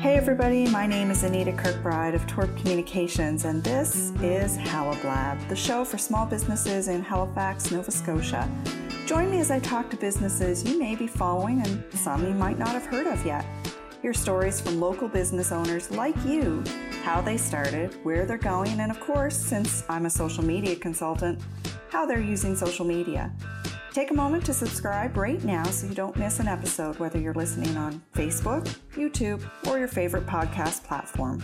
Hey everybody, my name is Anita Kirkbride of Torp Communications, and this is Halablab, the show for small businesses in Halifax, Nova Scotia. Join me as I talk to businesses you may be following and some you might not have heard of yet. Hear stories from local business owners like you, how they started, where they're going, and of course, since I'm a social media consultant, how they're using social media. Take a moment to subscribe right now so you don't miss an episode, whether you're listening on Facebook, YouTube, or your favorite podcast platform.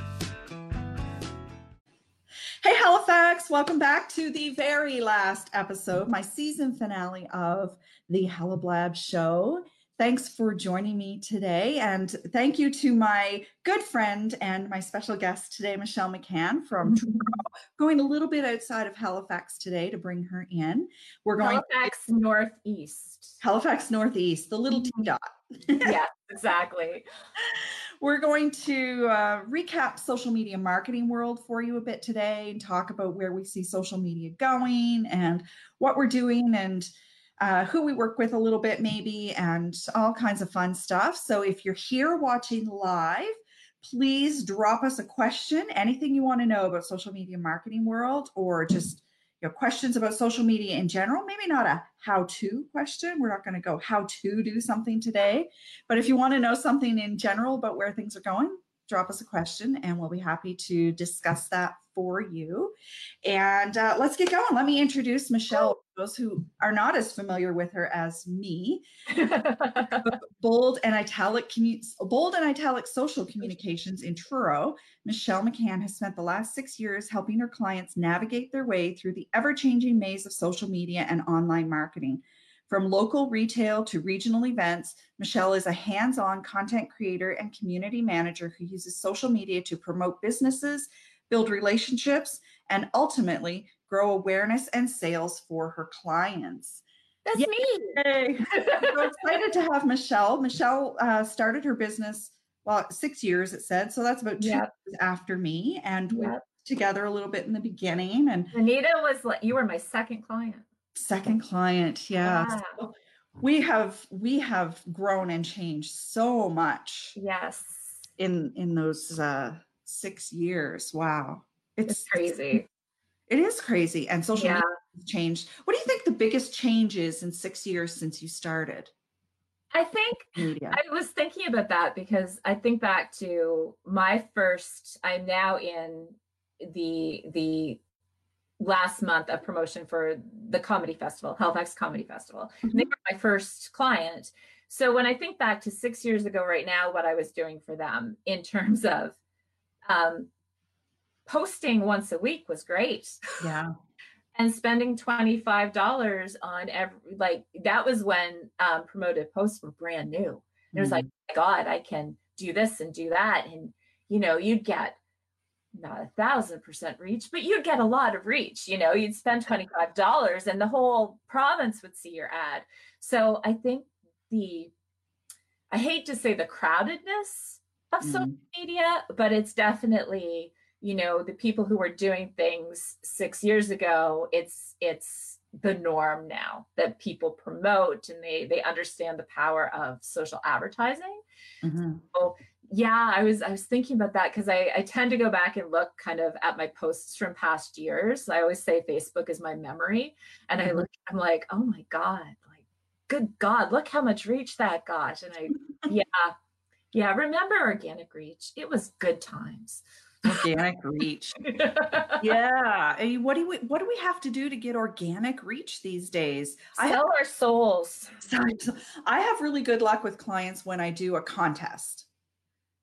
Hey, Halifax, welcome back to the very last episode, my season finale of the Halablab Show. Thanks for joining me today. And thank you to my good friend and my special guest today, Michelle McCann from mm-hmm. Truro, going a little bit outside of Halifax today to bring her in. We're going Halifax to, Northeast. Halifax Northeast, the little mm-hmm. T dot. yes, exactly. We're going to uh, recap social media marketing world for you a bit today and talk about where we see social media going and what we're doing and uh, who we work with a little bit, maybe, and all kinds of fun stuff. So if you're here watching live, please drop us a question, anything you want to know about social media marketing world, or just you know, questions about social media in general. Maybe not a how-to question. We're not going to go how to do something today, but if you want to know something in general about where things are going, drop us a question, and we'll be happy to discuss that for you. And uh, let's get going. Let me introduce Michelle those who are not as familiar with her as me, bold and italic commu- bold and italic social communications in Truro, Michelle McCann has spent the last six years helping her clients navigate their way through the ever-changing maze of social media and online marketing. From local retail to regional events, Michelle is a hands-on content creator and community manager who uses social media to promote businesses, build relationships, and ultimately grow awareness and sales for her clients. That's Yay. me. so excited to have Michelle. Michelle uh, started her business, well, six years it said. So that's about two yep. years after me. And yep. we were together a little bit in the beginning. And Anita was like, you were my second client. Second client, yeah. Wow. So we have we have grown and changed so much. Yes. In in those uh six years. Wow. It's, it's crazy. It is crazy. And social yeah. media has changed. What do you think the biggest change is in six years since you started? I think media. I was thinking about that because I think back to my first, I'm now in the the last month of promotion for the comedy festival, Halifax Comedy Festival. Mm-hmm. They were my first client. So when I think back to six years ago, right now, what I was doing for them in terms of um, posting once a week was great. Yeah. and spending $25 on every, like, that was when um, promoted posts were brand new. Mm-hmm. It was like, mm-hmm. God, I can do this and do that. And, you know, you'd get not a thousand percent reach, but you'd get a lot of reach. You know, you'd spend $25 and the whole province would see your ad. So I think the, I hate to say the crowdedness of mm-hmm. social media, but it's definitely you know the people who were doing things six years ago it's it's the norm now that people promote and they they understand the power of social advertising. Mm-hmm. so yeah i was i was thinking about that because I, I tend to go back and look kind of at my posts from past years. I always say facebook is my memory. And mm-hmm. i look i'm like oh my god like good god look how much reach that got. And i yeah yeah remember organic reach. It was good times organic reach. yeah. And what do we what do we have to do to get organic reach these days? Sell I have, our souls. Sorry, I have really good luck with clients when I do a contest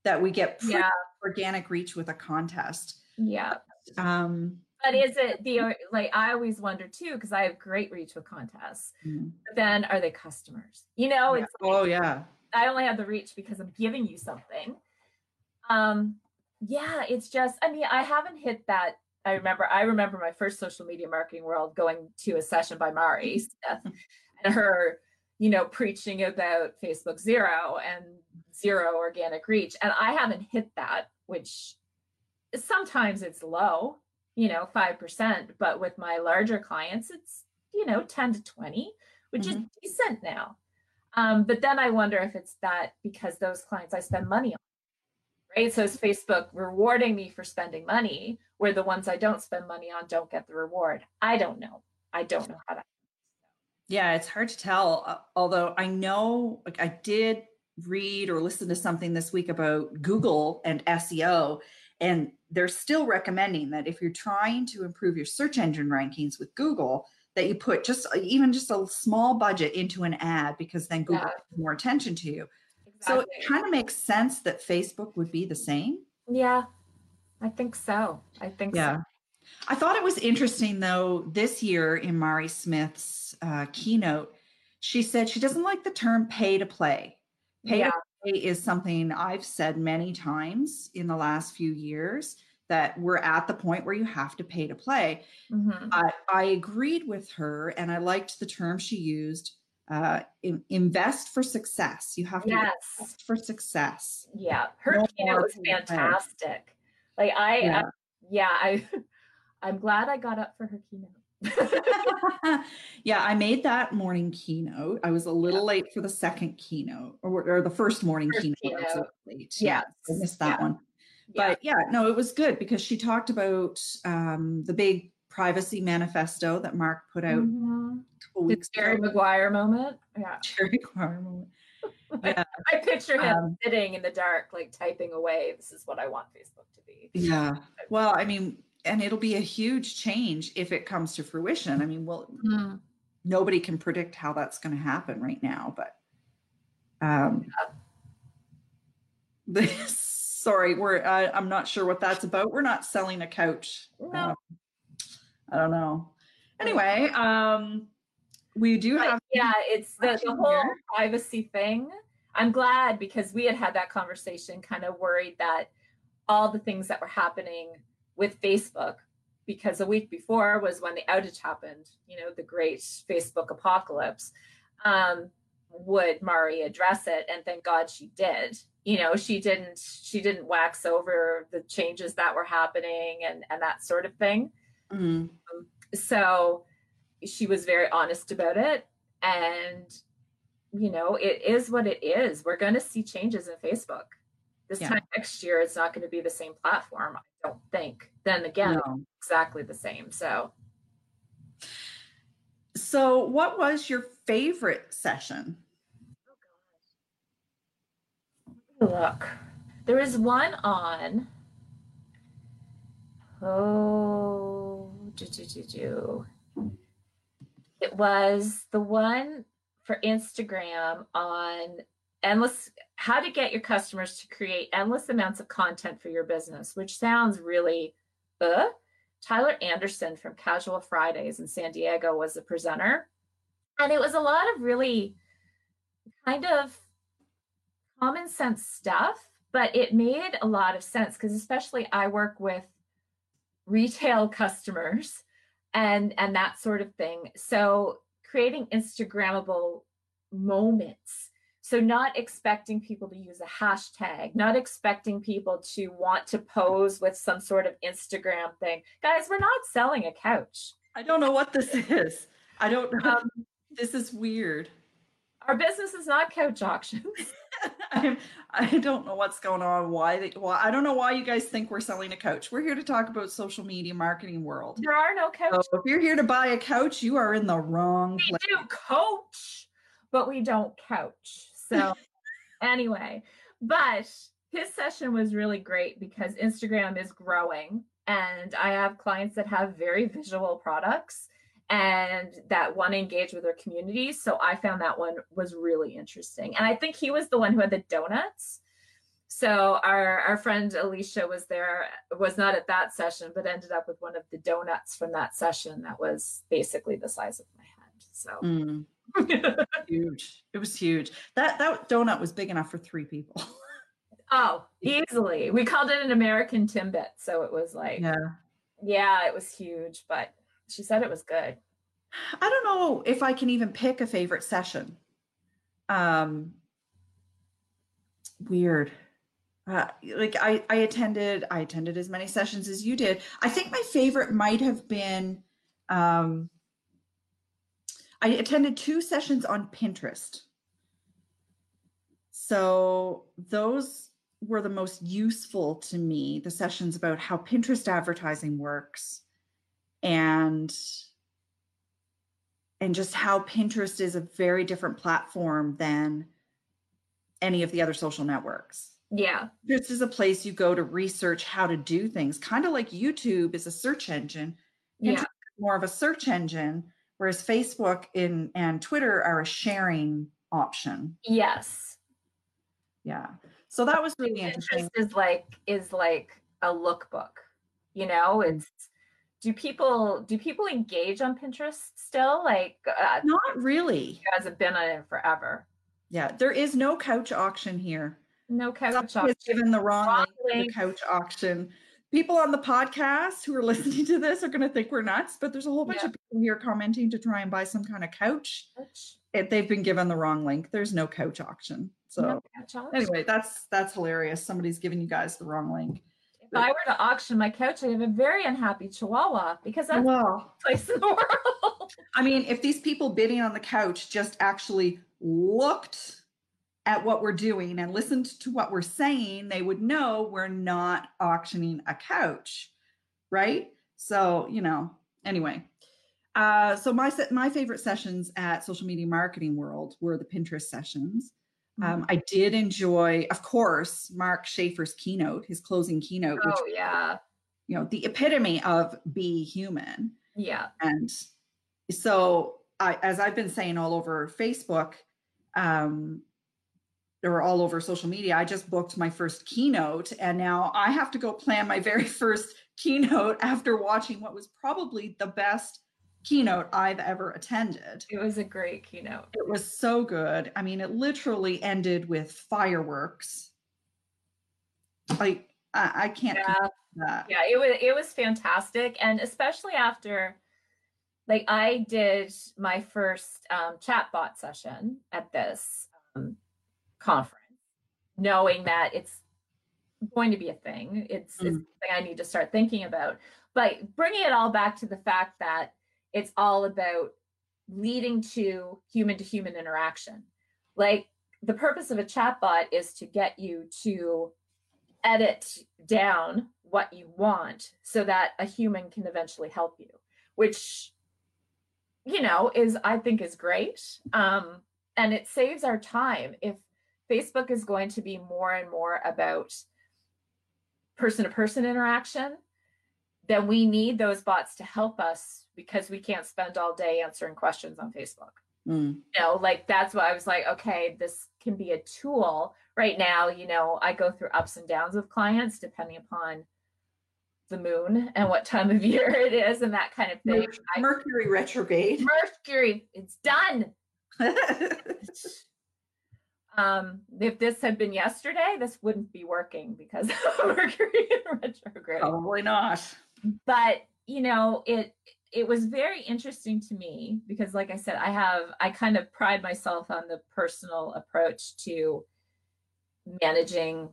that we get yeah. organic reach with a contest. Yeah. Um but is it the like I always wonder too because I have great reach with contests. Mm-hmm. But then are they customers? You know, yeah. it's like, oh yeah. I only have the reach because I'm giving you something. Um, yeah, it's just, I mean, I haven't hit that. I remember, I remember my first social media marketing world going to a session by Mari Smith and her, you know, preaching about Facebook zero and zero organic reach. And I haven't hit that, which sometimes it's low, you know, 5%, but with my larger clients, it's, you know, 10 to 20, which mm-hmm. is decent now. Um, but then I wonder if it's that because those clients I spend money on right? So is Facebook rewarding me for spending money where the ones I don't spend money on don't get the reward? I don't know. I don't know how to. Yeah, it's hard to tell. Uh, although I know, like, I did read or listen to something this week about Google and SEO, and they're still recommending that if you're trying to improve your search engine rankings with Google, that you put just even just a small budget into an ad because then Google yeah. more attention to you. Exactly. So it kind of makes sense that Facebook would be the same. Yeah, I think so. I think yeah. So. I thought it was interesting though this year in Mari Smith's uh, keynote, she said she doesn't like the term pay to play. Pay yeah. to play is something I've said many times in the last few years that we're at the point where you have to pay to play. Mm-hmm. I, I, agreed with her and I liked the term she used uh, in, invest for success. You have to yes. invest for success. Yeah, her no keynote was fantastic. Like I, yeah. I, yeah, I, I'm glad I got up for her keynote. yeah, I made that morning keynote. I was a little yeah. late for the second keynote or, or the first morning first keynote. keynote. late. Yeah, I missed that yeah. one. But yeah. yeah, no, it was good because she talked about um, the big privacy manifesto that Mark put out mm-hmm. The Jerry Maguire moment. Yeah. Jerry Maguire moment. Yeah. I picture him um, sitting in the dark, like typing away. This is what I want Facebook to be. Yeah. Well, I mean, and it'll be a huge change if it comes to fruition. I mean, well, mm. nobody can predict how that's going to happen right now, but um, yeah. this, sorry, we're I, am not sure what that's about. We're not selling a couch. No. Um, I don't know. Anyway, um, we do have. yeah, it's the, the whole here. privacy thing. I'm glad because we had had that conversation, kind of worried that all the things that were happening with Facebook, because a week before was when the outage happened, you know, the great Facebook apocalypse. Um, would Mari address it? And thank God she did. You know, she didn't she didn't wax over the changes that were happening and and that sort of thing. Mm-hmm. Um, so she was very honest about it. And, you know, it is what it is. We're going to see changes in Facebook. This yeah. time next year, it's not going to be the same platform, I don't think. Then again, no. exactly the same. So, so what was your favorite session? Oh, Look, there is one on. Oh, do, do, do, do. It was the one for Instagram on endless how to get your customers to create endless amounts of content for your business, which sounds really uh. Tyler Anderson from Casual Fridays in San Diego was the presenter. And it was a lot of really kind of common sense stuff, but it made a lot of sense because especially I work with retail customers and and that sort of thing. So creating instagrammable moments so not expecting people to use a hashtag not expecting people to want to pose with some sort of instagram thing. Guys we're not selling a couch. I don't know what this is. I don't know. Um, this is weird. our business is not couch auctions I, I don't know what's going on. Why they, well, I don't know why you guys think we're selling a couch. We're here to talk about social media marketing world. There are no couches. So if you're here to buy a couch, you are in the wrong we place. do coach, but we don't couch. So anyway, but his session was really great because Instagram is growing and I have clients that have very visual products and that want to engage with their community. So I found that one was really interesting. And I think he was the one who had the donuts. So our our friend Alicia was there, was not at that session, but ended up with one of the donuts from that session that was basically the size of my head. So mm. huge. It was huge. That that donut was big enough for three people. oh, easily. We called it an American Timbit. So it was like yeah. Yeah, it was huge, but she said it was good. I don't know if I can even pick a favorite session. Um, weird. Uh, like I, I attended, I attended as many sessions as you did. I think my favorite might have been, um, I attended two sessions on Pinterest. So those were the most useful to me the sessions about how Pinterest advertising works and and just how Pinterest is a very different platform than any of the other social networks. Yeah. This is a place you go to research how to do things, kind of like YouTube is a search engine. Pinterest Yeah. more of a search engine, whereas Facebook in, and Twitter are a sharing option. Yes. Yeah. So that was really interesting. Pinterest is like is like a lookbook. You know, it's do people do people engage on Pinterest still? Like uh, Not really. you guys have been on it forever. Yeah. There is no couch auction here. No couch Somebody has given the wrong, Wrong link the couch auction. People on the podcast who are listening to this are going to think we're nuts, but there's a whole bunch Yeah. of people here commenting to try and buy some kind of couch. It, they've been given the wrong link. There's no couch auction. So No couch auction. anyway, that's that's hilarious. Somebody's giving you guys the wrong link. If I were to auction my couch, I'd have a very unhappy Chihuahua because that's Well, the place in the world. I mean, if these people bidding on the couch just actually looked at what we're doing and listened to what we're saying, they would know we're not auctioning a couch, right? So, you know, anyway. Uh, so my my favorite sessions at Social Media Marketing World were the Pinterest sessions. Um, I did enjoy, of course, Mark Schaefer's keynote, his closing keynote, which oh yeah, you know the epitome of be human. yeah, And so, I, as I've been saying all over Facebook, um, or all over social media, I just booked my first keynote, and now I have to go plan my very first keynote after watching what was probably the best keynote I've ever attended. it was a great keynote. It was so good. I mean, it literally ended with fireworks. Like I, I can't Yeah. that. yeah it was it was fantastic and especially after like i did my first um, chatbot session at this um, conference knowing that it's going to be a thing it's, it's Mm. something i need to start thinking about but bringing it all back to the fact that it's all about leading to human to human interaction. Like the purpose of a chatbot is to get you to edit down what you want so that a human can eventually help you which you know is i think is great. Um and it saves our time. If facebook is going to be more and more about person to person interaction then we need those bots to help us because we can't spend all day answering questions on facebook Mm. you know like that's why i was like okay this can be a tool right now you know i go through ups and downs with clients depending upon the moon and what time of year it is and that kind of thing Mer- I- Mercury retrograde. mercury it's done um if this had been yesterday this wouldn't be working because of mercury retrograde Probably not. but you know it it was very interesting to me because like i said i have i kind of pride myself on the personal approach to managing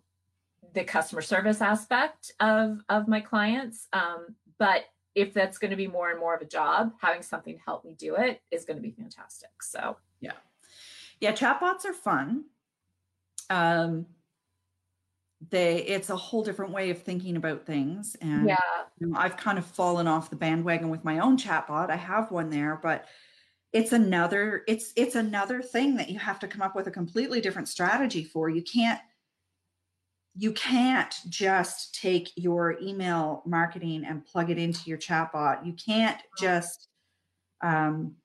the customer service aspect of of my clients um, but if that's going to be more and more of a job having something to help me do it is going to be fantastic so yeah. Yeah, chatbots are fun. Um, they it's a whole different way of thinking about things, and yeah you know, I've kind of fallen off the bandwagon with my own chatbot. I have one there, but it's another it's it's another thing that you have to come up with a completely different strategy for. You can't you can't just take your email marketing and plug it into your chatbot. You can't just um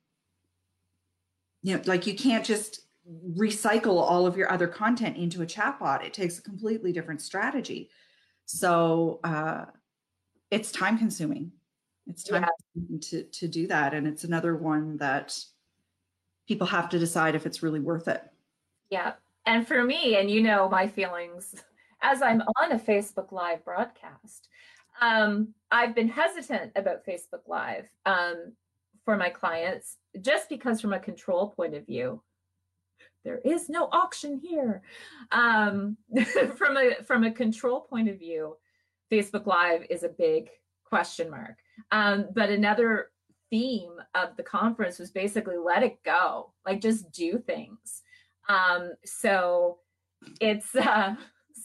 you know like you can't just recycle all of your other content into a chatbot. It takes a completely different strategy. So uh it's time consuming. It's time Yeah. consuming to to do that and it's another one that people have to decide if it's really worth it. Yeah. And for me, and you know my feelings as I'm on a Facebook Live broadcast, um, I've been hesitant about Facebook Live um, for my clients just because, from a control point of view, there is no auction here. Um, from a from a control point of view, Facebook Live is a big question mark. Um, but another theme of the conference was basically let it go, like just do things. Um, so it's uh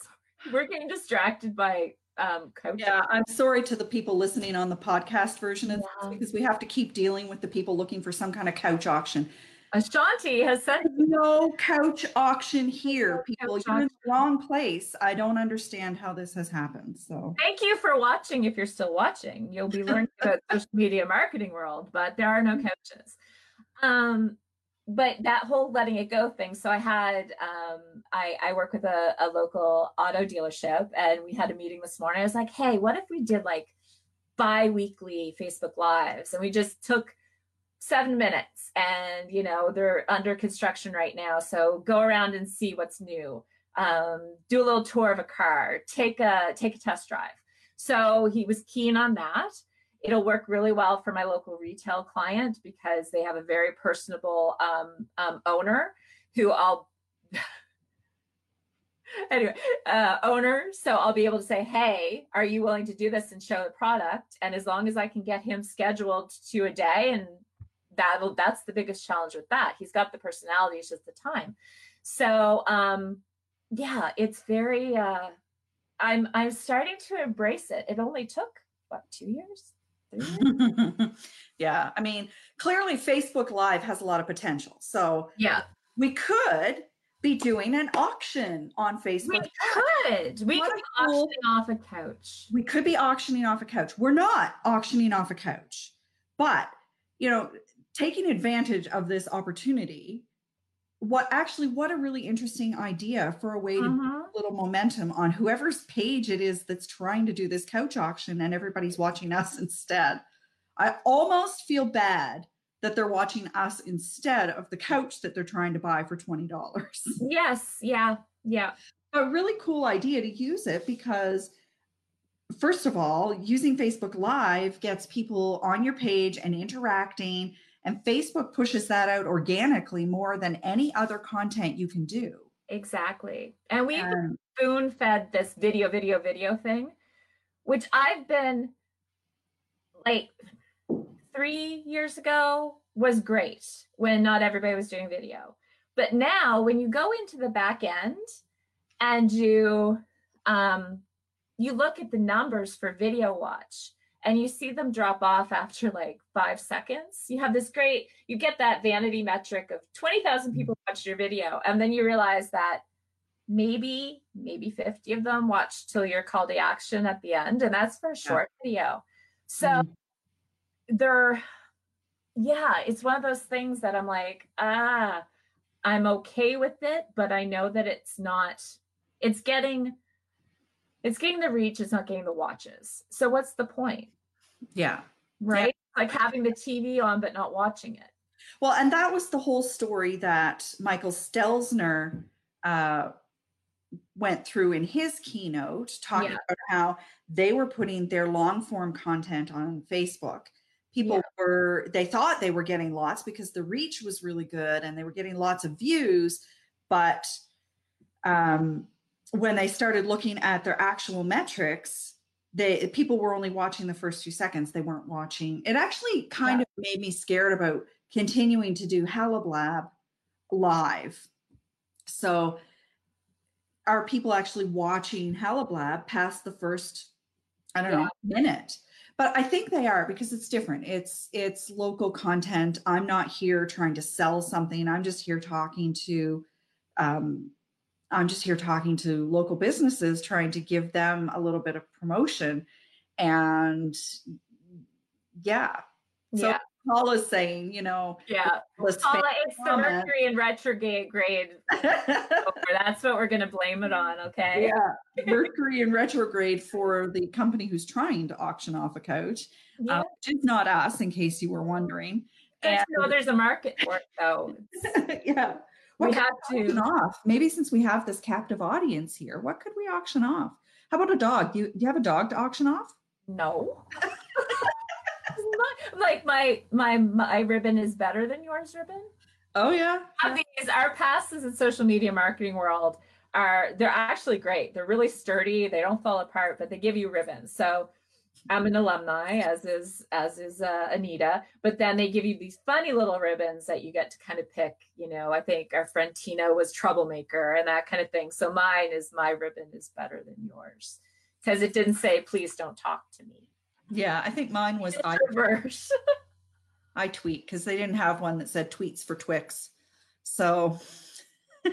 we're getting distracted by um coaching. Yeah, I'm sorry to the people listening on the podcast version of Yeah. this because we have to keep dealing with the people looking for some kind of couch auction. Ashanti has said No couch auction here, people. You're in the wrong place. I don't understand how this has happened. So thank you for watching if you're still watching you'll be learning about social media marketing world but there are no couches. um but that whole letting it go thing so i had um i i work with a, a local auto dealership and we had a meeting this morning i was like hey what if we did like bi-weekly facebook lives and we just took seven minutes and you know they're under construction right now so go around and see what's new. Um, do a little tour of a car take a take a test drive. So he was keen on that. It'll work really well for my local retail client because they have a very personable um, um, owner who i'll anyway uh, owner so i'll be able to say hey are you willing to do this and show the product? And as long as i can get him scheduled to a day and that'll that's the biggest challenge with that. He's got the personality it's just the time. So um yeah it's very uh i'm i'm starting to embrace it. It only took what two years? Yeah, I mean, clearly Facebook Live has a lot of potential. So yeah. we could be doing an auction on Facebook. we could. We What could be cool- auctioning off a couch. We could be auctioning off a couch. We're not auctioning off a couch, but you know, taking advantage of this opportunity. What actually, what a really interesting idea for a way to Mhm. little momentum on whoever's page it is that's trying to do this couch auction and everybody's watching us instead. I almost feel bad that they're watching us instead of the couch that they're trying to buy for $20. yes yeah yeah a really cool idea to use it because first of all using facebook live gets people on your page and interacting and facebook pushes that out organically more than any other content you can do exactly and we And- spoon fed this video, video, video thing, which I've been like three years ago was great when not everybody was doing video. But now when you go into the back end and you um you look at the numbers for video watch and you see them drop off after like five seconds. You have this great, you get that vanity metric of 20,000 people watched your video. And then you realize that maybe maybe 50 of them watched till your call to action at the end and that's for a short video so Mhm. they're yeah it's one of those things that i'm like ah i'm okay with it but i know that it's not it's getting it's getting the reach it's not getting the watches. So what's the point? Yeah. Right? Like having the tv on but not watching it. Well and that was the whole story that michael stelzner uh, went through in his keynote talking Yeah. about how they were putting their long form content on facebook. People Yeah. were they thought they were getting lots because the reach was really good and they were getting lots of views but um, when they started looking at their actual metrics they people were only watching the first two seconds. They weren't watching. It actually kind Yeah. of made me scared about continuing to do halablab live. So are people actually watching halablab past the first i don't know minute? But i think they are because it's different. It's it's local content. I'm not here trying to sell something. I'm just here talking to um, i'm just here talking to local businesses trying to give them a little bit of promotion and yeah so yeah paula's saying you know yeah Paula, it's the mercury in retrograde grade. That's what we're going to blame it on. Okay. yeah mercury in retrograde for the company who's trying to auction off a coach Yeah. uh, which is not us in case you were wondering to and- there's a market for it, though. yeah what have we auction to. off maybe since we have this captive audience here what could we auction off how about a dog do you, do you have a dog to auction off No. Like my my my ribbon is better than yours ribbon. oh yeah these, our passes in social media marketing world are they're actually great. They're really sturdy. They don't fall apart, but they give you ribbons. So I'm an alumni, as is as is uh, Anita. But then they give you these funny little ribbons that you get to kind of pick. You know, I think our friend Tina was troublemaker and that kind of thing. So mine is my ribbon is better than yours because it didn't say please don't talk to me. Yeah, I think mine was I reverse. I tweet because they didn't have one that said tweets for Twix. So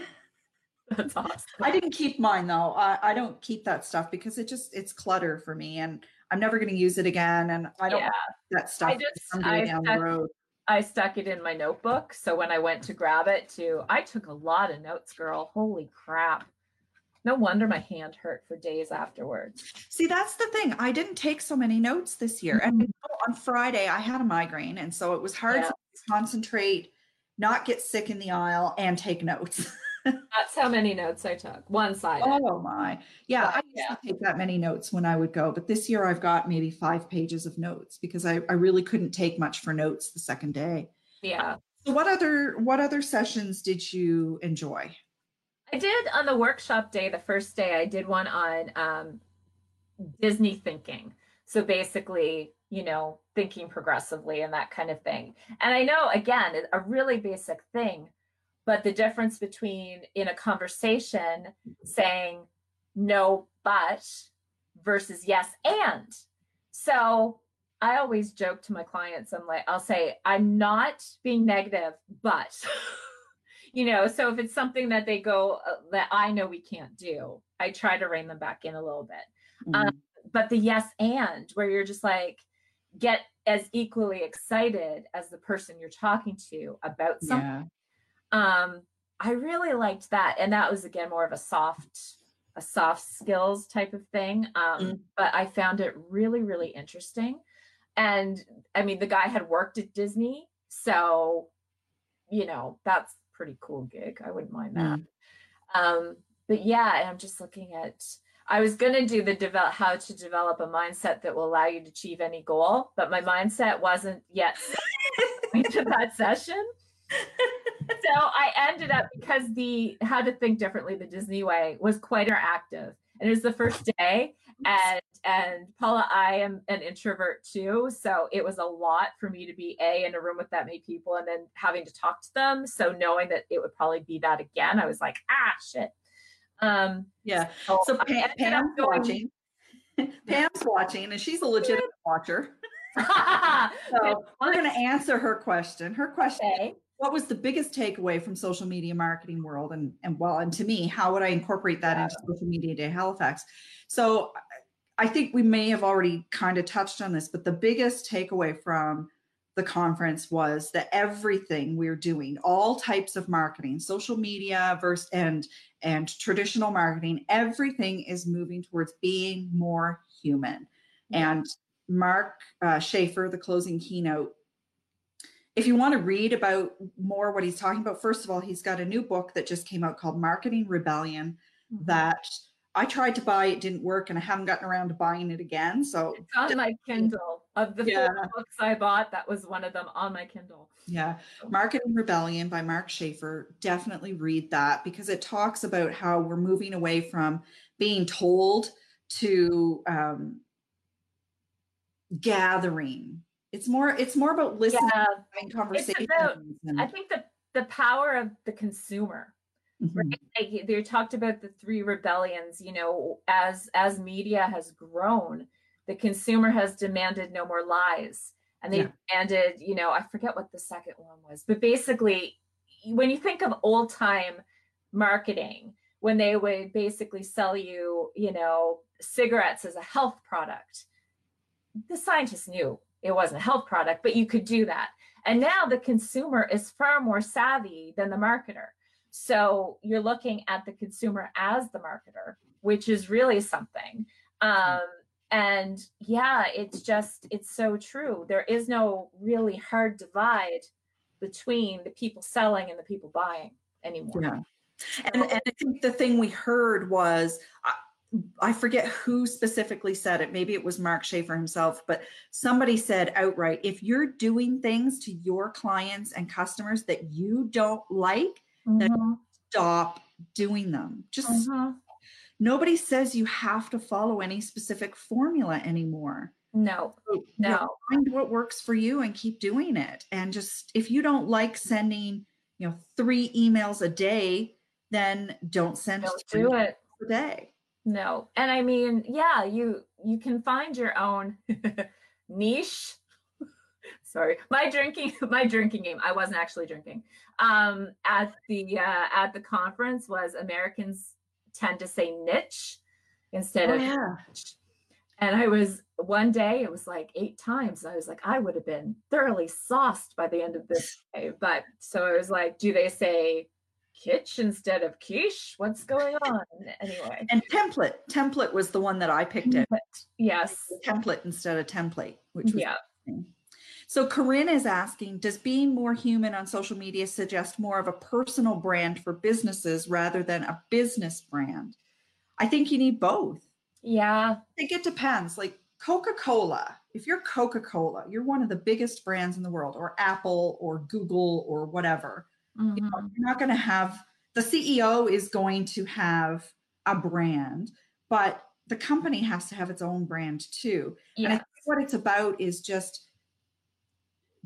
that's awesome. I didn't keep mine though. I, I don't keep that stuff because it just it's clutter for me and I'm never going to use it again. And I don't yeah. that stuff I just, I down stuck, the road. I stuck it in my notebook. So when I went to grab it to, I took a lot of notes, girl. Holy crap. No wonder my hand hurt for days afterwards. See, that's the thing. I didn't take so many notes this year. Mm-hmm. And on Friday, I had a migraine. And so it was hard yeah. to concentrate, not get sick in the aisle, and take notes. That's how many notes I took. One side. Oh my. Yeah, but, I used yeah. to take that many notes when I would go, but this year I've got maybe five pages of notes because I, I really couldn't take much for notes the second day. Yeah. So what other what other sessions did you enjoy? I did on the workshop day, the first day, I did one on um, Disney thinking. So basically, you know, thinking progressively and that kind of thing. And I know, again, a really basic thing, but the difference between in a conversation saying no but versus yes and. So i always joke to my clients i'm like i'll say i'm not being negative but. You know so if it's something that they go uh, that i know we can't do i try to rein them back in a little bit. Mm-hmm. um, but the yes and where you're just like get as equally excited as the person you're talking to about something yeah um i really liked that and that was again more of a soft a soft skills type of thing um mm. but i found it really really interesting and i mean the guy had worked at disney so you know that's pretty cool gig i wouldn't mind that mm. um but yeah i'm just looking at I was going to do the develop how to develop a mindset that will allow you to achieve any goal, but my mindset wasn't yet into that session so I ended up because the how to think differently the Disney way was quite interactive. And it was the first day and and Paula, I am an introvert too. So it was a lot for me to be A in a room with that many people and then having to talk to them. So knowing that it would probably be that again, I was like, ah shit. Um yeah. So, so Pam, Pam's going, watching. Pam's watching and she's a legitimate watcher. so we're going to answer her question. Her question okay what was the biggest takeaway from social media marketing world? And and well and to me how would i incorporate that yeah. into social media day halifax? So i think we may have already kind of touched on this but the biggest takeaway from the conference was that everything we're doing all types of marketing social media versus and and traditional marketing everything is moving towards being more human. And mark uh, schaefer the closing keynote if you want to read about more what he's talking about, first of all, he's got a new book that just came out called Marketing Rebellion mm-hmm. that I tried to buy, it didn't work, and I haven't gotten around to buying it again. So it's on my Kindle. Of the yeah. four books I bought, that was one of them on my Kindle. Yeah. Marketing Rebellion by Mark Schaefer. Definitely read that because it talks about how we're moving away from being told to um, gathering it's more it's more about listening yeah. having conversations about, and, i think the the power of the consumer mm-hmm. right? like they talked about the three rebellions you know as as media has grown the consumer has demanded no more lies and they yeah. demanded you know i forget what the second one was but basically when you think of old time marketing when they would basically sell you you know cigarettes as a health product the scientists knew it wasn't a health product, but you could do that. And now the consumer is far more savvy than the marketer. So you're looking at the consumer as the marketer, which is really something. Um, and yeah, it's just, it's so true. There is no really hard divide between the people selling and the people buying anymore. Yeah. And, and I think the thing we heard was, I forget who specifically said it. Maybe it was Mark Schaefer himself, but somebody said outright if you're doing things to your clients and customers that you don't like, mm-hmm. then stop doing them. Just mm-hmm. nobody says you have to follow any specific formula anymore. No, no. find what works for you and keep doing it. And just if you don't like sending, you know, three emails a day, then don't send don't do it a day. No. And I mean, yeah, you you can find your own niche. Sorry, my drinking my drinking game. I wasn't actually drinking. Um, at the uh, at the conference was Americans tend to say niche instead Oh, of yeah. and I was one day, it was like eight times. I was like, I would have been thoroughly sauced by the end of this day. But so I was like, do they say kitsch instead of quiche? What's going on? Anyway. And template. Template was the one that I picked out. Yes. Template instead of template, which was Yeah. So Corinne is asking, does being more human on social media suggest more of a personal brand for businesses rather than a business brand? I think you need both. Yeah. I think it depends. Like Coca-Cola, if you're Coca-Cola, you're one of the biggest brands in the world, or Apple or Google or whatever. You know, Mhm. you're not going to have the CEO is going to have a brand, but the company has to have its own brand too. And I think what it's about is just,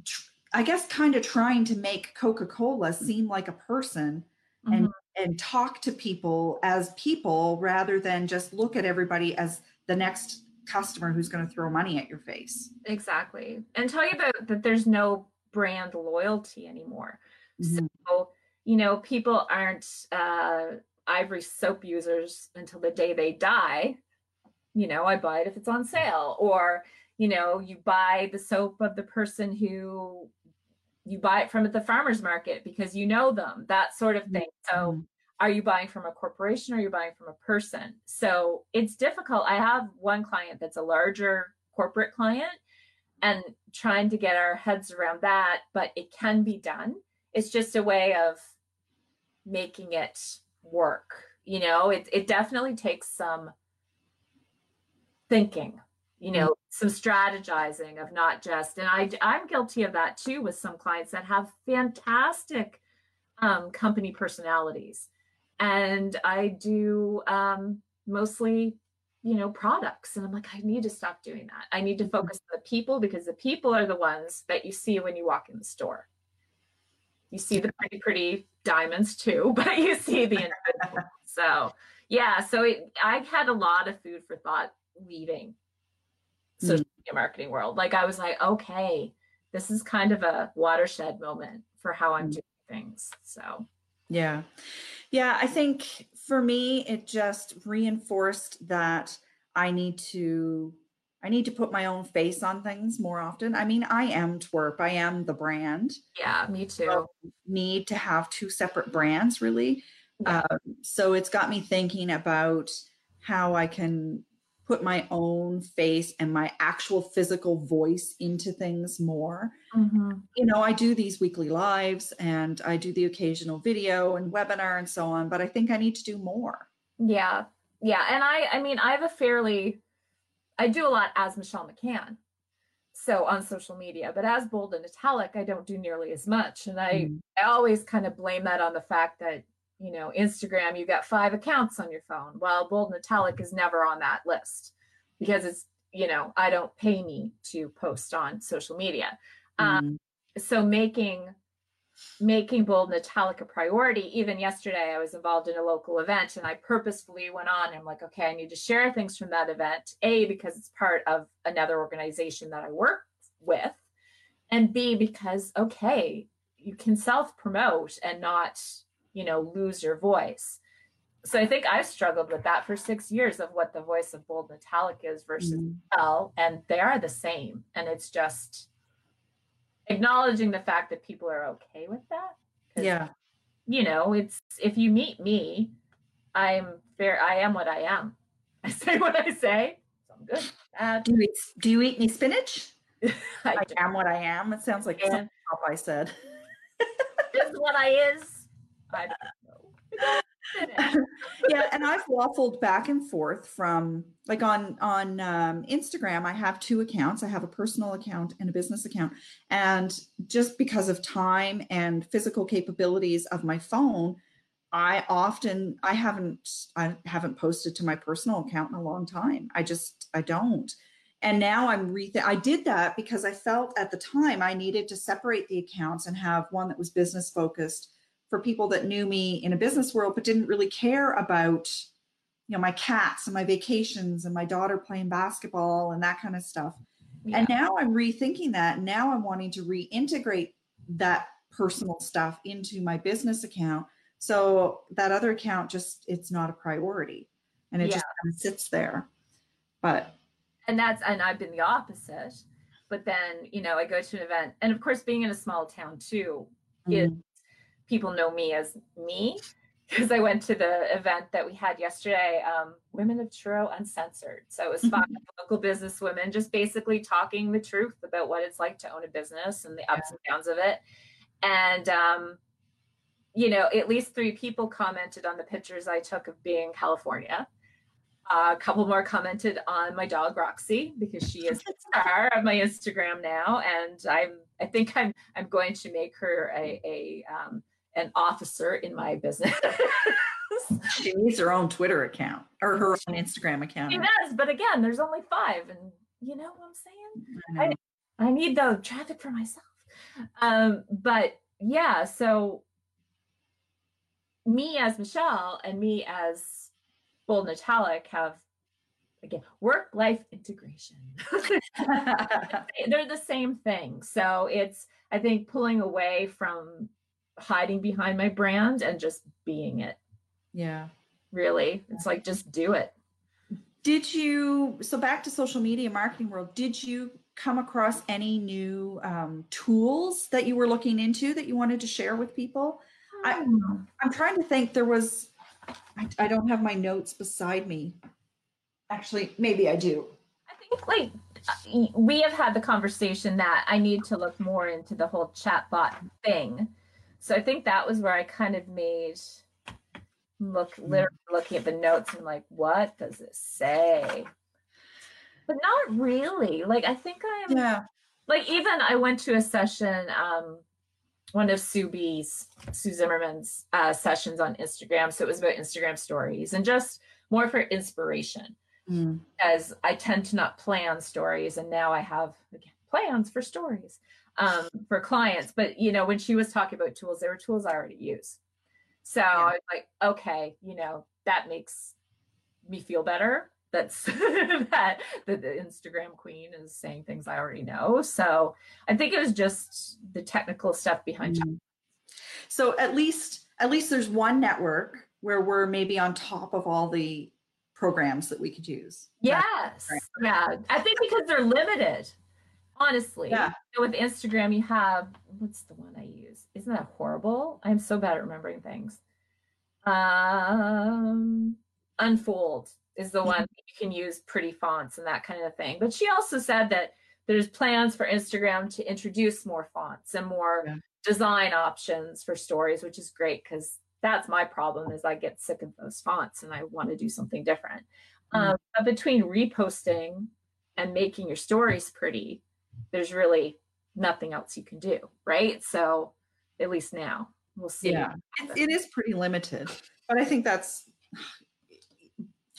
tr- I guess, kind of trying to make Coca Cola seem like a person and Mhm. and talk to people as people rather than just look at everybody as the next customer who's going to throw money at your face. Exactly. And tell you about that there's no brand loyalty anymore. So, you know, people aren't uh, Ivory soap users until the day they die. You know, I buy it if it's on sale, or, you know, you buy the soap of the person who you buy it from at the farmer's market because you know them, that sort of thing. So, Mhm. are you buying from a corporation or are you buying from a person? So, it's difficult. I have one client that's a larger corporate client and trying to get our heads around that, but it can be done it's just a way of making it work you know? It, it definitely takes some thinking you know some strategizing of not just and i i'm guilty of that too with some clients that have fantastic um, company personalities. And i do um, mostly you know products. And i'm like i need to stop doing that. I need to focus on the people because the people are the ones that you see when you walk in the store you see the pretty pretty diamonds too but you see the individual so yeah so it, i had a lot of food for thought leaving social media marketing world like i was like okay this is kind of a watershed moment for how i'm Mm. doing things so Yeah. Yeah. I think for me, it just reinforced that I need to. I need to put my own face on things more often. I mean, I am twerp. I am the brand. yeah me too So need to have two separate brands, really. Yeah. Um, so it's got me thinking about how I can put my own face and my actual physical voice into things more Mhm. you know, I do these weekly lives and I do the occasional video and webinar and so on, but I think I need to do more. Yeah. Yeah. And I I mean I have a fairly I do a lot as Michelle McCann. So on social media, but as bold and italic, I don't do nearly as much. And I Mm. I always kind of blame that on the fact that, you know, Instagram, you've got five accounts on your phone. Well, bold and italic is never on that list because it's, you know, I don't pay me to post on social media. Um, Mm. so making making bold and italic a priority even yesterday i was involved in a local event and i purposefully went on and i'm like okay i need to share things from that event a because it's part of another organization that i work with and b because okay you can self promote and not you know lose your voice so i think i've struggled with that for six years of what the voice of bold and italic is versus Mm. well and they are the same and it's just acknowledging the fact that people are okay with that. Yeah. you know it's if you meet me i'm fair i am what i am i say what i say so i'm good Do you eat, do you eat any spinach? I I am what I am. It sounds like Yeah. something Popeye said. is what i is i don't know yeah, and I've waffled back and forth from like on on um, Instagram. I have two accounts. I have a personal account and a business account, and just because of time and physical capabilities of my phone, I often I haven't I haven't posted to my personal account in a long time. I just I don't, and now I'm re I did that because I felt at the time I needed to separate the accounts and have one that was business focused for people that knew me in a business world but didn't really care about you know my cats and my vacations and my daughter playing basketball and that kind of stuff. Yeah. And now I'm rethinking that. Now I'm wanting to reintegrate that personal stuff into my business account so that other account just it's not a priority and it yeah. just kind of sits there. But and that's and I've been the opposite. But then, you know, I go to an event, and of course, being in a small town too, mm-hmm. People know me as me because I went to the event that we had yesterday, um, Women of Truro Uncensored. So it was five mm-hmm. local business women just basically talking the truth about what it's like to own a business and the ups yeah. and downs of it. And um, you know, at least three people commented on the pictures I took of being California. Uh, a couple more commented on my dog Roxy because she is the star of my Instagram now, and I'm I think I'm I'm going to make her a a um, an officer in my business. she needs her own Twitter account or her own Instagram account. She does, but again, there's only five, and you know what I'm saying. I, I, I need the traffic for myself. Um, but yeah, so me as Michelle and me as Bold and Italic have again work life integration. They're the same thing. So it's I think pulling away from hiding behind my brand and just being it. Yeah. Really. It's like just do it. Did you so back to social media marketing world, did you come across any new um, tools that you were looking into that you wanted to share with people? I, hmm. I'm trying to think there was I, I don't have my notes beside me. Actually, maybe I do. I think like we have had the conversation that I need to look more into the whole chatbot thing. So I think that was where I kind of made look hmm. literally looking at the notes and like, what does it say? But not really. Like I think I'm yeah. Like even I went to a session um one of Sue B's, Sue Zimmerman's uh, sessions on Instagram. So it was about Instagram stories and just more for inspiration. Mm. As I tend to not plan stories, and now I have again, plans for stories um, for clients. But you know, when she was talking about tools, there were tools I already use. So yeah. I was like, okay, you know, that makes me feel better that's that that the Instagram queen is saying things I already know. So I think it was just the technical stuff behind mm-hmm. So at least at least there's one network where we're maybe on top of all the programs that we could use. Yes. Yeah. I think because they're limited. Honestly. Yeah. With Instagram you have what's the one I use? Isn't that horrible? I'm so bad at remembering things. Um unfold is the one you can use pretty fonts and that kind of thing. But she also said that there's plans for Instagram to introduce more fonts and more yeah. design options for stories, which is great because that's my problem is I get sick of those fonts and I want to do something different. Mm-hmm. Um, but between reposting and making your stories pretty, there's really nothing else you can do, right? So at least now we'll see. Yeah, it is pretty limited, but I think that's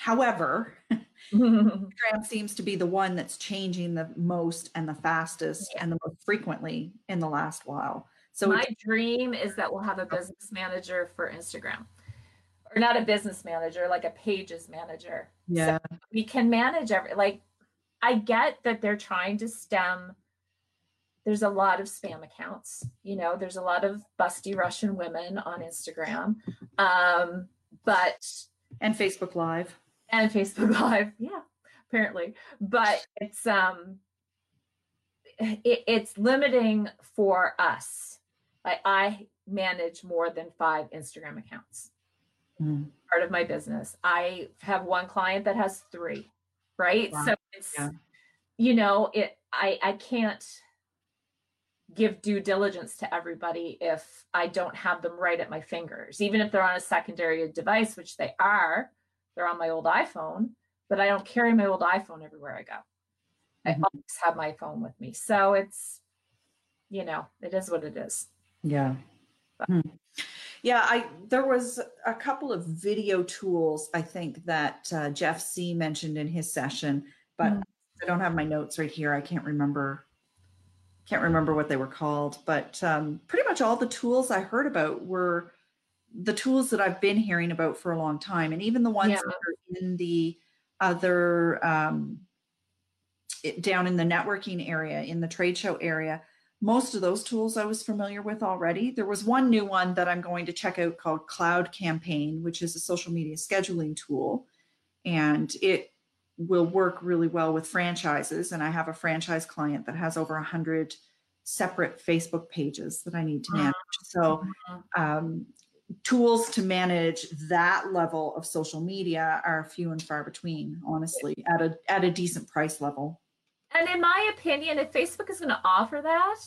However, Instagram seems to be the one that's changing the most and the fastest yeah. and the most frequently in the last while. So my dream is that we'll have a oh. business manager for Instagram. Or not a business manager, like a pages manager. Yeah. So we can manage every like I get that they're trying to stem there's a lot of spam accounts. You know, there's a lot of busty Russian women on Instagram. Um, but and Facebook Live and Facebook Live. Yeah, apparently. But it's um it, it's limiting for us. Like I manage more than five Instagram accounts. Mm. Part of my business. I have one client that has three, right? Wow. So it's yeah. you know, it I I can't give due diligence to everybody if I don't have them right at my fingers, even if they're on a secondary device, which they are they're on my old iPhone, but I don't carry my old iPhone everywhere I go. Mm-hmm. I always have my phone with me. So it's, you know, it is what it is. Yeah. Hmm. Yeah, I there was a couple of video tools I think that uh, Jeff C mentioned in his session, but mm-hmm. I don't have my notes right here. I can't remember. Can't remember what they were called, but um, pretty much all the tools I heard about were the tools that I've been hearing about for a long time, and even the ones Yeah. that are in the other um, it, down in the networking area, in the trade show area. Most of those tools I was familiar with already. There was one new one that I'm going to check out called Cloud Campaign, which is a social media scheduling tool, and it will work really well with franchises. And I have a franchise client that has over hundred separate Facebook pages that I need to manage. So um, tools to manage that level of social media are few and far between, honestly, at a at a decent price level. And in my opinion, if Facebook is going to offer that,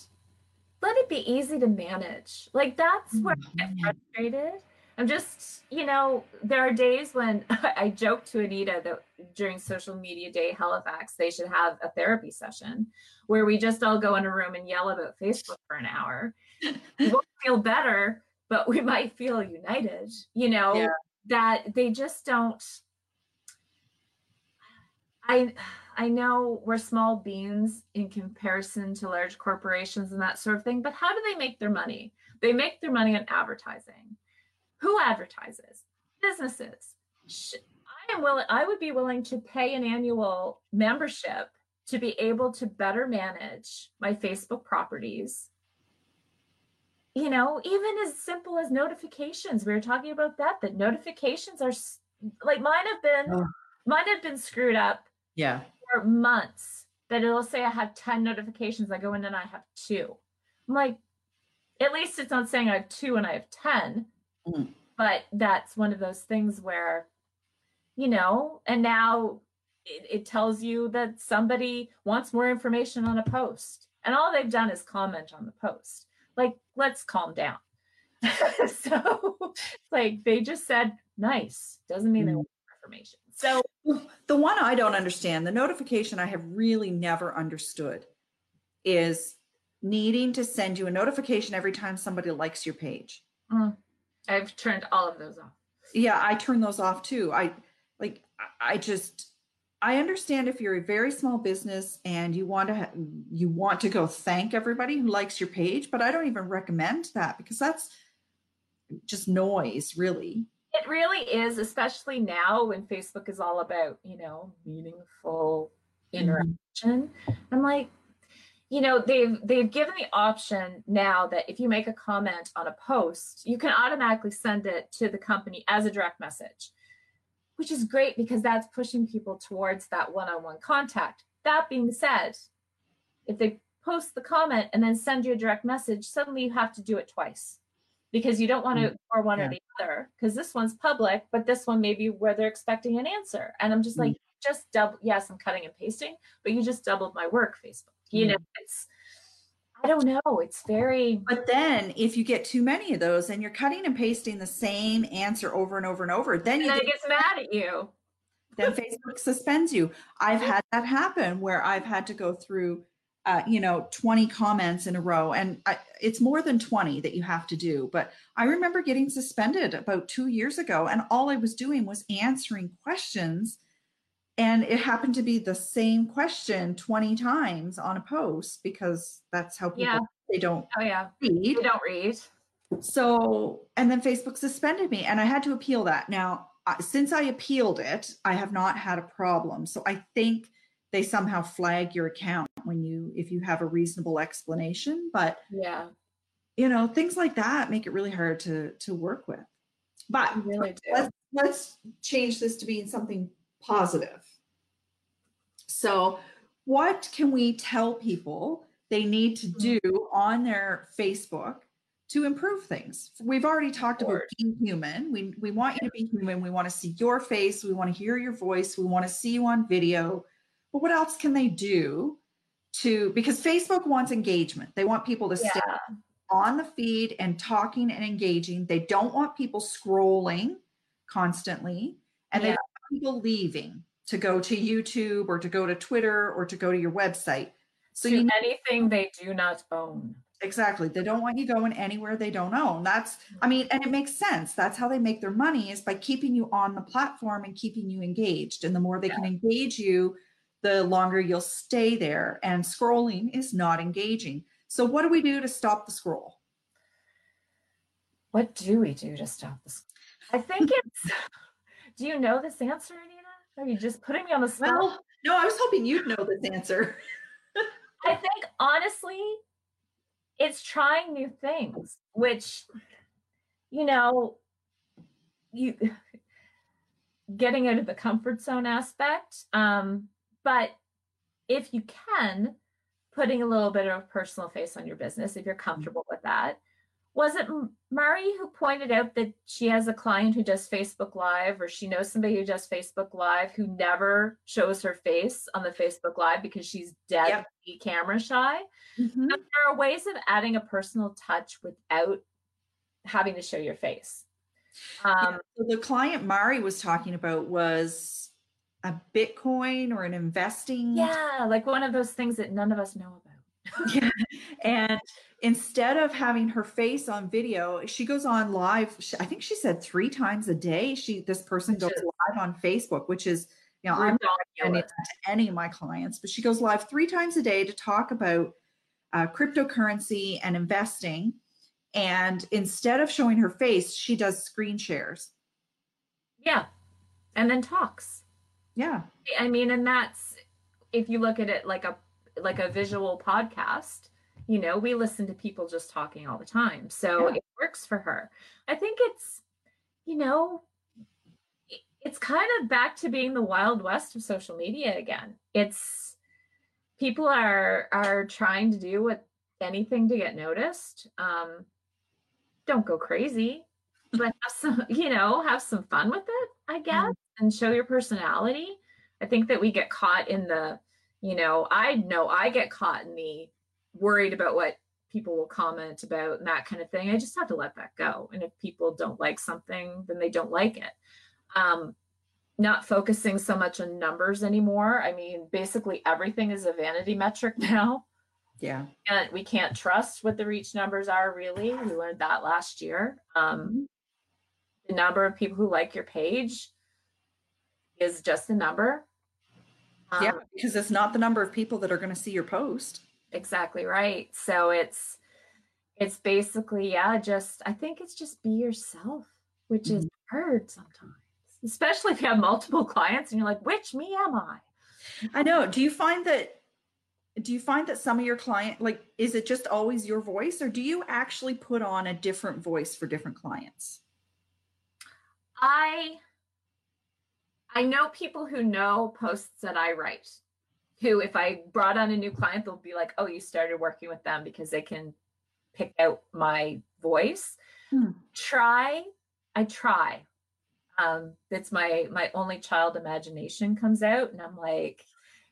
let it be easy to manage. Like that's where I get Mhm. frustrated. I'm just, you know, there are days when I joke to Anita that during Social Media Day Halifax, they should have a therapy session where we just all go in a room and yell about Facebook for an hour. we won't feel better, but we might feel united, you know, Yeah. that they just don't. I I know we're small beans in comparison to large corporations and that sort of thing, but how do they make their money? They make their money on advertising. Who advertises? Businesses. I am willing I would be willing to pay an annual membership to be able to better manage my Facebook properties. You know, even as simple as notifications. We were talking about that that notifications are like mine have been Oh. mine have been screwed up Yeah. For months that it'll say I have 10 notifications. I go in and I have two. I'm like, at least it's not saying I have two and I have 10. Mm. But that's one of those things where, you know, and now it, it tells you that somebody wants more information on a post. And all they've done is comment on the post. Like, let's calm down. so, like, they just said nice. Doesn't mean they Mm. want more information. So, The one I don't understand, the notification I have really never understood is needing to send you a notification every time somebody likes your page. Mm. I've turned all of those off. Yeah, I turn those off too. I like I- just I understand if you're a very small business and you want to you want to go thank everybody who likes your page, but I don't even recommend that because that's just noise, really. It really is, especially now when Facebook is all about, you know, meaningful mm-hmm. interaction. I'm like, you know, they've they've given the option now that if you make a comment on a post, you can automatically send it to the company as a direct message, which is great because that's pushing people towards that one-on-one contact. That being said, if they post the comment and then send you a direct message, suddenly you have to do it twice because you don't want to mm-hmm. or one Yeah. or the other because this one's public, but this one may be where they're expecting an answer. And I'm just mm. like, just double. Yes, I'm cutting and pasting, but you just doubled my work, Facebook. You mm. know, it's. I don't know. It's very. But then if you get too many of those and you're cutting and pasting the same answer over and over and over, then And you get it gets mad at you. then Facebook suspends you. I've had that happen where I've had to go through, uh, you know, 20 comments in a row, and I, it's more than 20 that you have to do. But I remember getting suspended about two years ago, and all I was doing was answering questions. And it happened to be the same question 20 times on a post because that's how people Yeah. they don't Oh yeah, read. you don't read. So, and then Facebook suspended me and I had to appeal that. Now, since I appealed it, I have not had a problem. So I think they somehow flag your account when you, if you have a reasonable explanation. But, Yeah, you know, things like that make it really hard to, to work with. But really do. let's, let's change this to being something positive. So, what can we tell people they need to do on their Facebook to improve things? We've already talked about being human. We, we want you to be human. We want to see your face. We want to hear your voice. We want to see you on video. But what else can they do to, because Facebook wants engagement, they want people to stay on the feed and talking and engaging. They don't want people scrolling constantly and they Yeah. don't want people leaving to go to YouTube or to go to Twitter or to go to your website. So you anything they do not own. exactly they don't want you going anywhere they don't own. That's I mean and it makes sense. That's how they make their money is by keeping you on the platform and keeping you engaged. And the more they can engage you, the longer you'll stay there. And scrolling is not engaging. So, what do we do to stop the scroll? What do we do to stop the scroll? I think it's. do you know this answer, Anita? Are you just putting me on the spot? Well, no, I was hoping you'd know this answer. I think honestly, it's trying new things, which, you know, you getting out of the comfort zone aspect. Um, but if you can, putting a little bit of personal face on your business, if you're comfortable with that. Was it Mari who pointed out that she has a client who does Facebook Live, or she knows somebody who does Facebook Live who never shows her face on the Facebook Live because she's dead yep. camera shy? Mm-hmm. there are ways of adding a personal touch without having to show your face. Um, yeah, so the client Mari was talking about was a Bitcoin or an investing. Yeah, like one of those things that none of us know about. yeah. And instead of having her face on video, she goes on live. I think she said three times a day. She this person which goes is, live on Facebook, which is you know I'm not any to any of my clients, but she goes live three times a day to talk about uh, cryptocurrency and investing. And instead of showing her face, she does screen shares. Yeah. And then talks. Yeah. I mean, and that's if you look at it like a like a visual podcast, you know, we listen to people just talking all the time. So yeah. it works for her. I think it's, you know, it's kind of back to being the wild west of social media again. It's people are are trying to do what anything to get noticed. Um, don't go crazy, but have some, you know, have some fun with it, I guess, mm-hmm. And show your personality. I think that we get caught in the, you know, I know I get caught in the worried about what people will comment about and that kind of thing. I just have to let that go. And if people don't like something, then they don't like it. Um, not focusing so much on numbers anymore. I mean, basically everything is a vanity metric now. Yeah. And we can't trust what the reach numbers are really. We learned that last year. Um, mm-hmm. the number of people who like your page is just a number. Um, yeah, because it's not the number of people that are going to see your post. Exactly right. So it's it's basically yeah, just I think it's just be yourself, which mm-hmm. is hard sometimes, especially if you have multiple clients and you're like, which me am I? I know. Do you find that do you find that some of your client like is it just always your voice or do you actually put on a different voice for different clients i i know people who know posts that i write who if i brought on a new client they'll be like oh you started working with them because they can pick out my voice hmm. try i try um that's my my only child imagination comes out and i'm like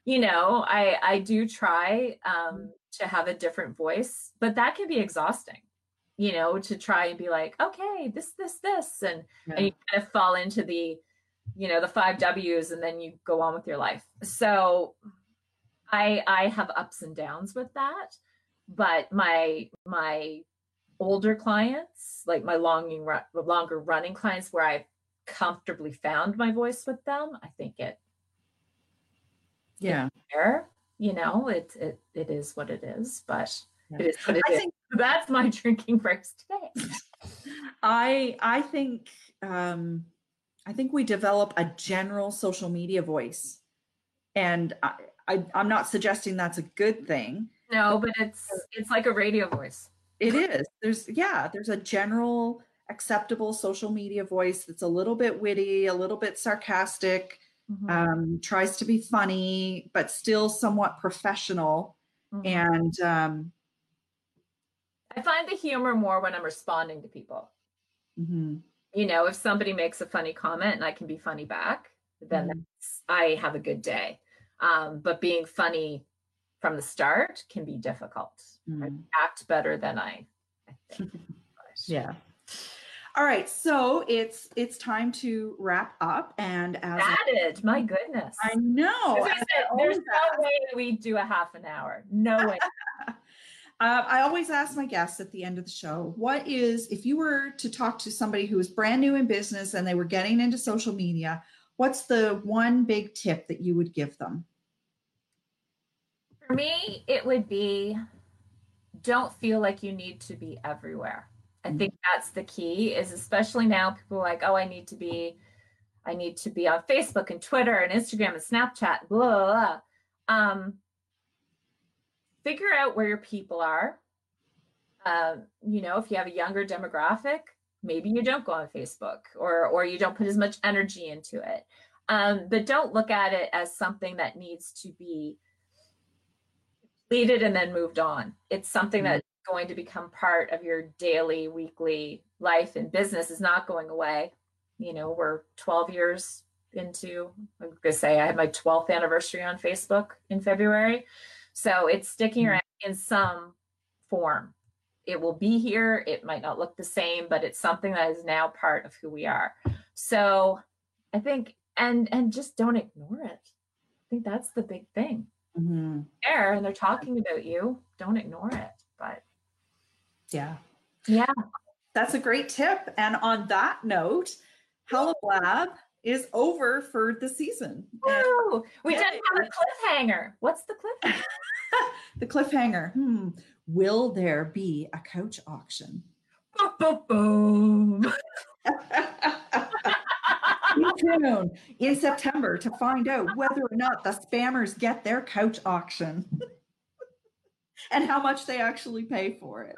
you know i i do try um mm-hmm. to have a different voice but that can be exhausting you know to try and be like okay this this this and, yeah. and you kind of fall into the you know the five w's and then you go on with your life so i i have ups and downs with that but my my older clients like my longing longer running clients where i've comfortably found my voice with them i think it yeah there you know it it, it is what it is but yeah. it is what it I is. think that's my drinking breaks today i i think um i think we develop a general social media voice and I, I i'm not suggesting that's a good thing no but it's it's like a radio voice it is there's yeah there's a general acceptable social media voice that's a little bit witty a little bit sarcastic mm-hmm. um, tries to be funny, but still somewhat professional. Mm-hmm. And um, I find the humor more when I'm responding to people. Mm-hmm. You know, if somebody makes a funny comment and I can be funny back, then mm-hmm. I have a good day. Um, but being funny from the start can be difficult. I mm-hmm. act better than I, I think. yeah. All right, so it's it's time to wrap up. And as added, my goodness, I know. I said, there's no way we do a half an hour. No way. uh, I always ask my guests at the end of the show, what is if you were to talk to somebody who is brand new in business and they were getting into social media, what's the one big tip that you would give them? For me, it would be don't feel like you need to be everywhere. I mm-hmm. think that's the key is especially now people are like, oh, I need to be, I need to be on Facebook and Twitter and Instagram and Snapchat, blah, blah, blah. Um, figure out where your people are. Uh, you know, if you have a younger demographic, maybe you don't go on Facebook or or you don't put as much energy into it. Um, but don't look at it as something that needs to be completed and then moved on. It's something mm-hmm. that's going to become part of your daily, weekly life and business is not going away. You know, we're 12 years into, I'm going to say I had my 12th anniversary on Facebook in February. So it's sticking mm-hmm. around in some form. It will be here. It might not look the same, but it's something that is now part of who we are. So I think, and and just don't ignore it. I think that's the big thing mm-hmm. there and they're talking about you don't ignore it but yeah yeah that's a great tip and on that note HaloBlab is over for the season. Woo! We yeah. didn't have a cliffhanger. What's the cliffhanger? the cliffhanger. Hmm. Will there be a coach auction? Boom, boom, boom. tune in September to find out whether or not the spammers get their couch auction and how much they actually pay for it.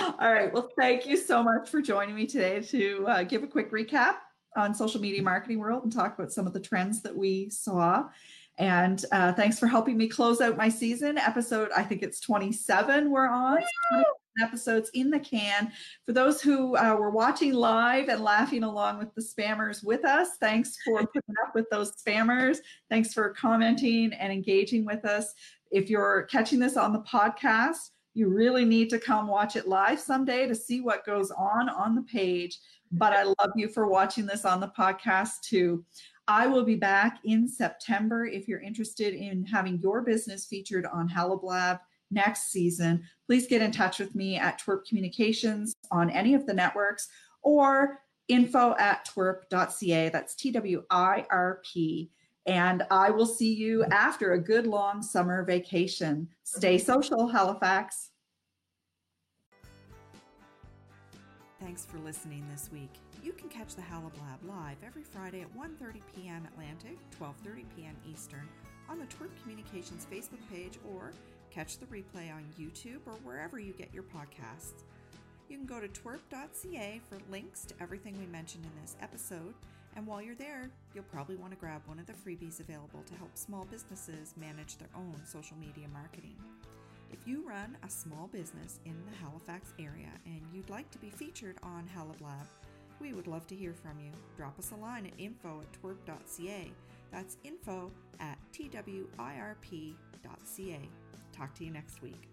All right. Well, thank you so much for joining me today to uh, give a quick recap on social media marketing world and talk about some of the trends that we saw. And uh, thanks for helping me close out my season episode. I think it's 27 we're on episodes in the can. For those who uh, were watching live and laughing along with the spammers with us, thanks for putting up with those spammers. Thanks for commenting and engaging with us. If you're catching this on the podcast, you really need to come watch it live someday to see what goes on on the page. But I love you for watching this on the podcast too. I will be back in September if you're interested in having your business featured on HaloBlab next season, please get in touch with me at Twirp Communications on any of the networks or info at twirp.ca. That's T W I R P. And I will see you after a good long summer vacation. Stay social, Halifax. Thanks for listening this week. You can catch the HaloBlab live every Friday at 1:30 p.m. Atlantic, 12:30 p.m. Eastern on the Twirp Communications Facebook page or Catch the replay on YouTube or wherever you get your podcasts. You can go to twirp.ca for links to everything we mentioned in this episode. And while you're there, you'll probably want to grab one of the freebies available to help small businesses manage their own social media marketing. If you run a small business in the Halifax area and you'd like to be featured on HaloBlab, we would love to hear from you. Drop us a line at info at twirp.ca. That's info at twirp.ca. Talk to you next week.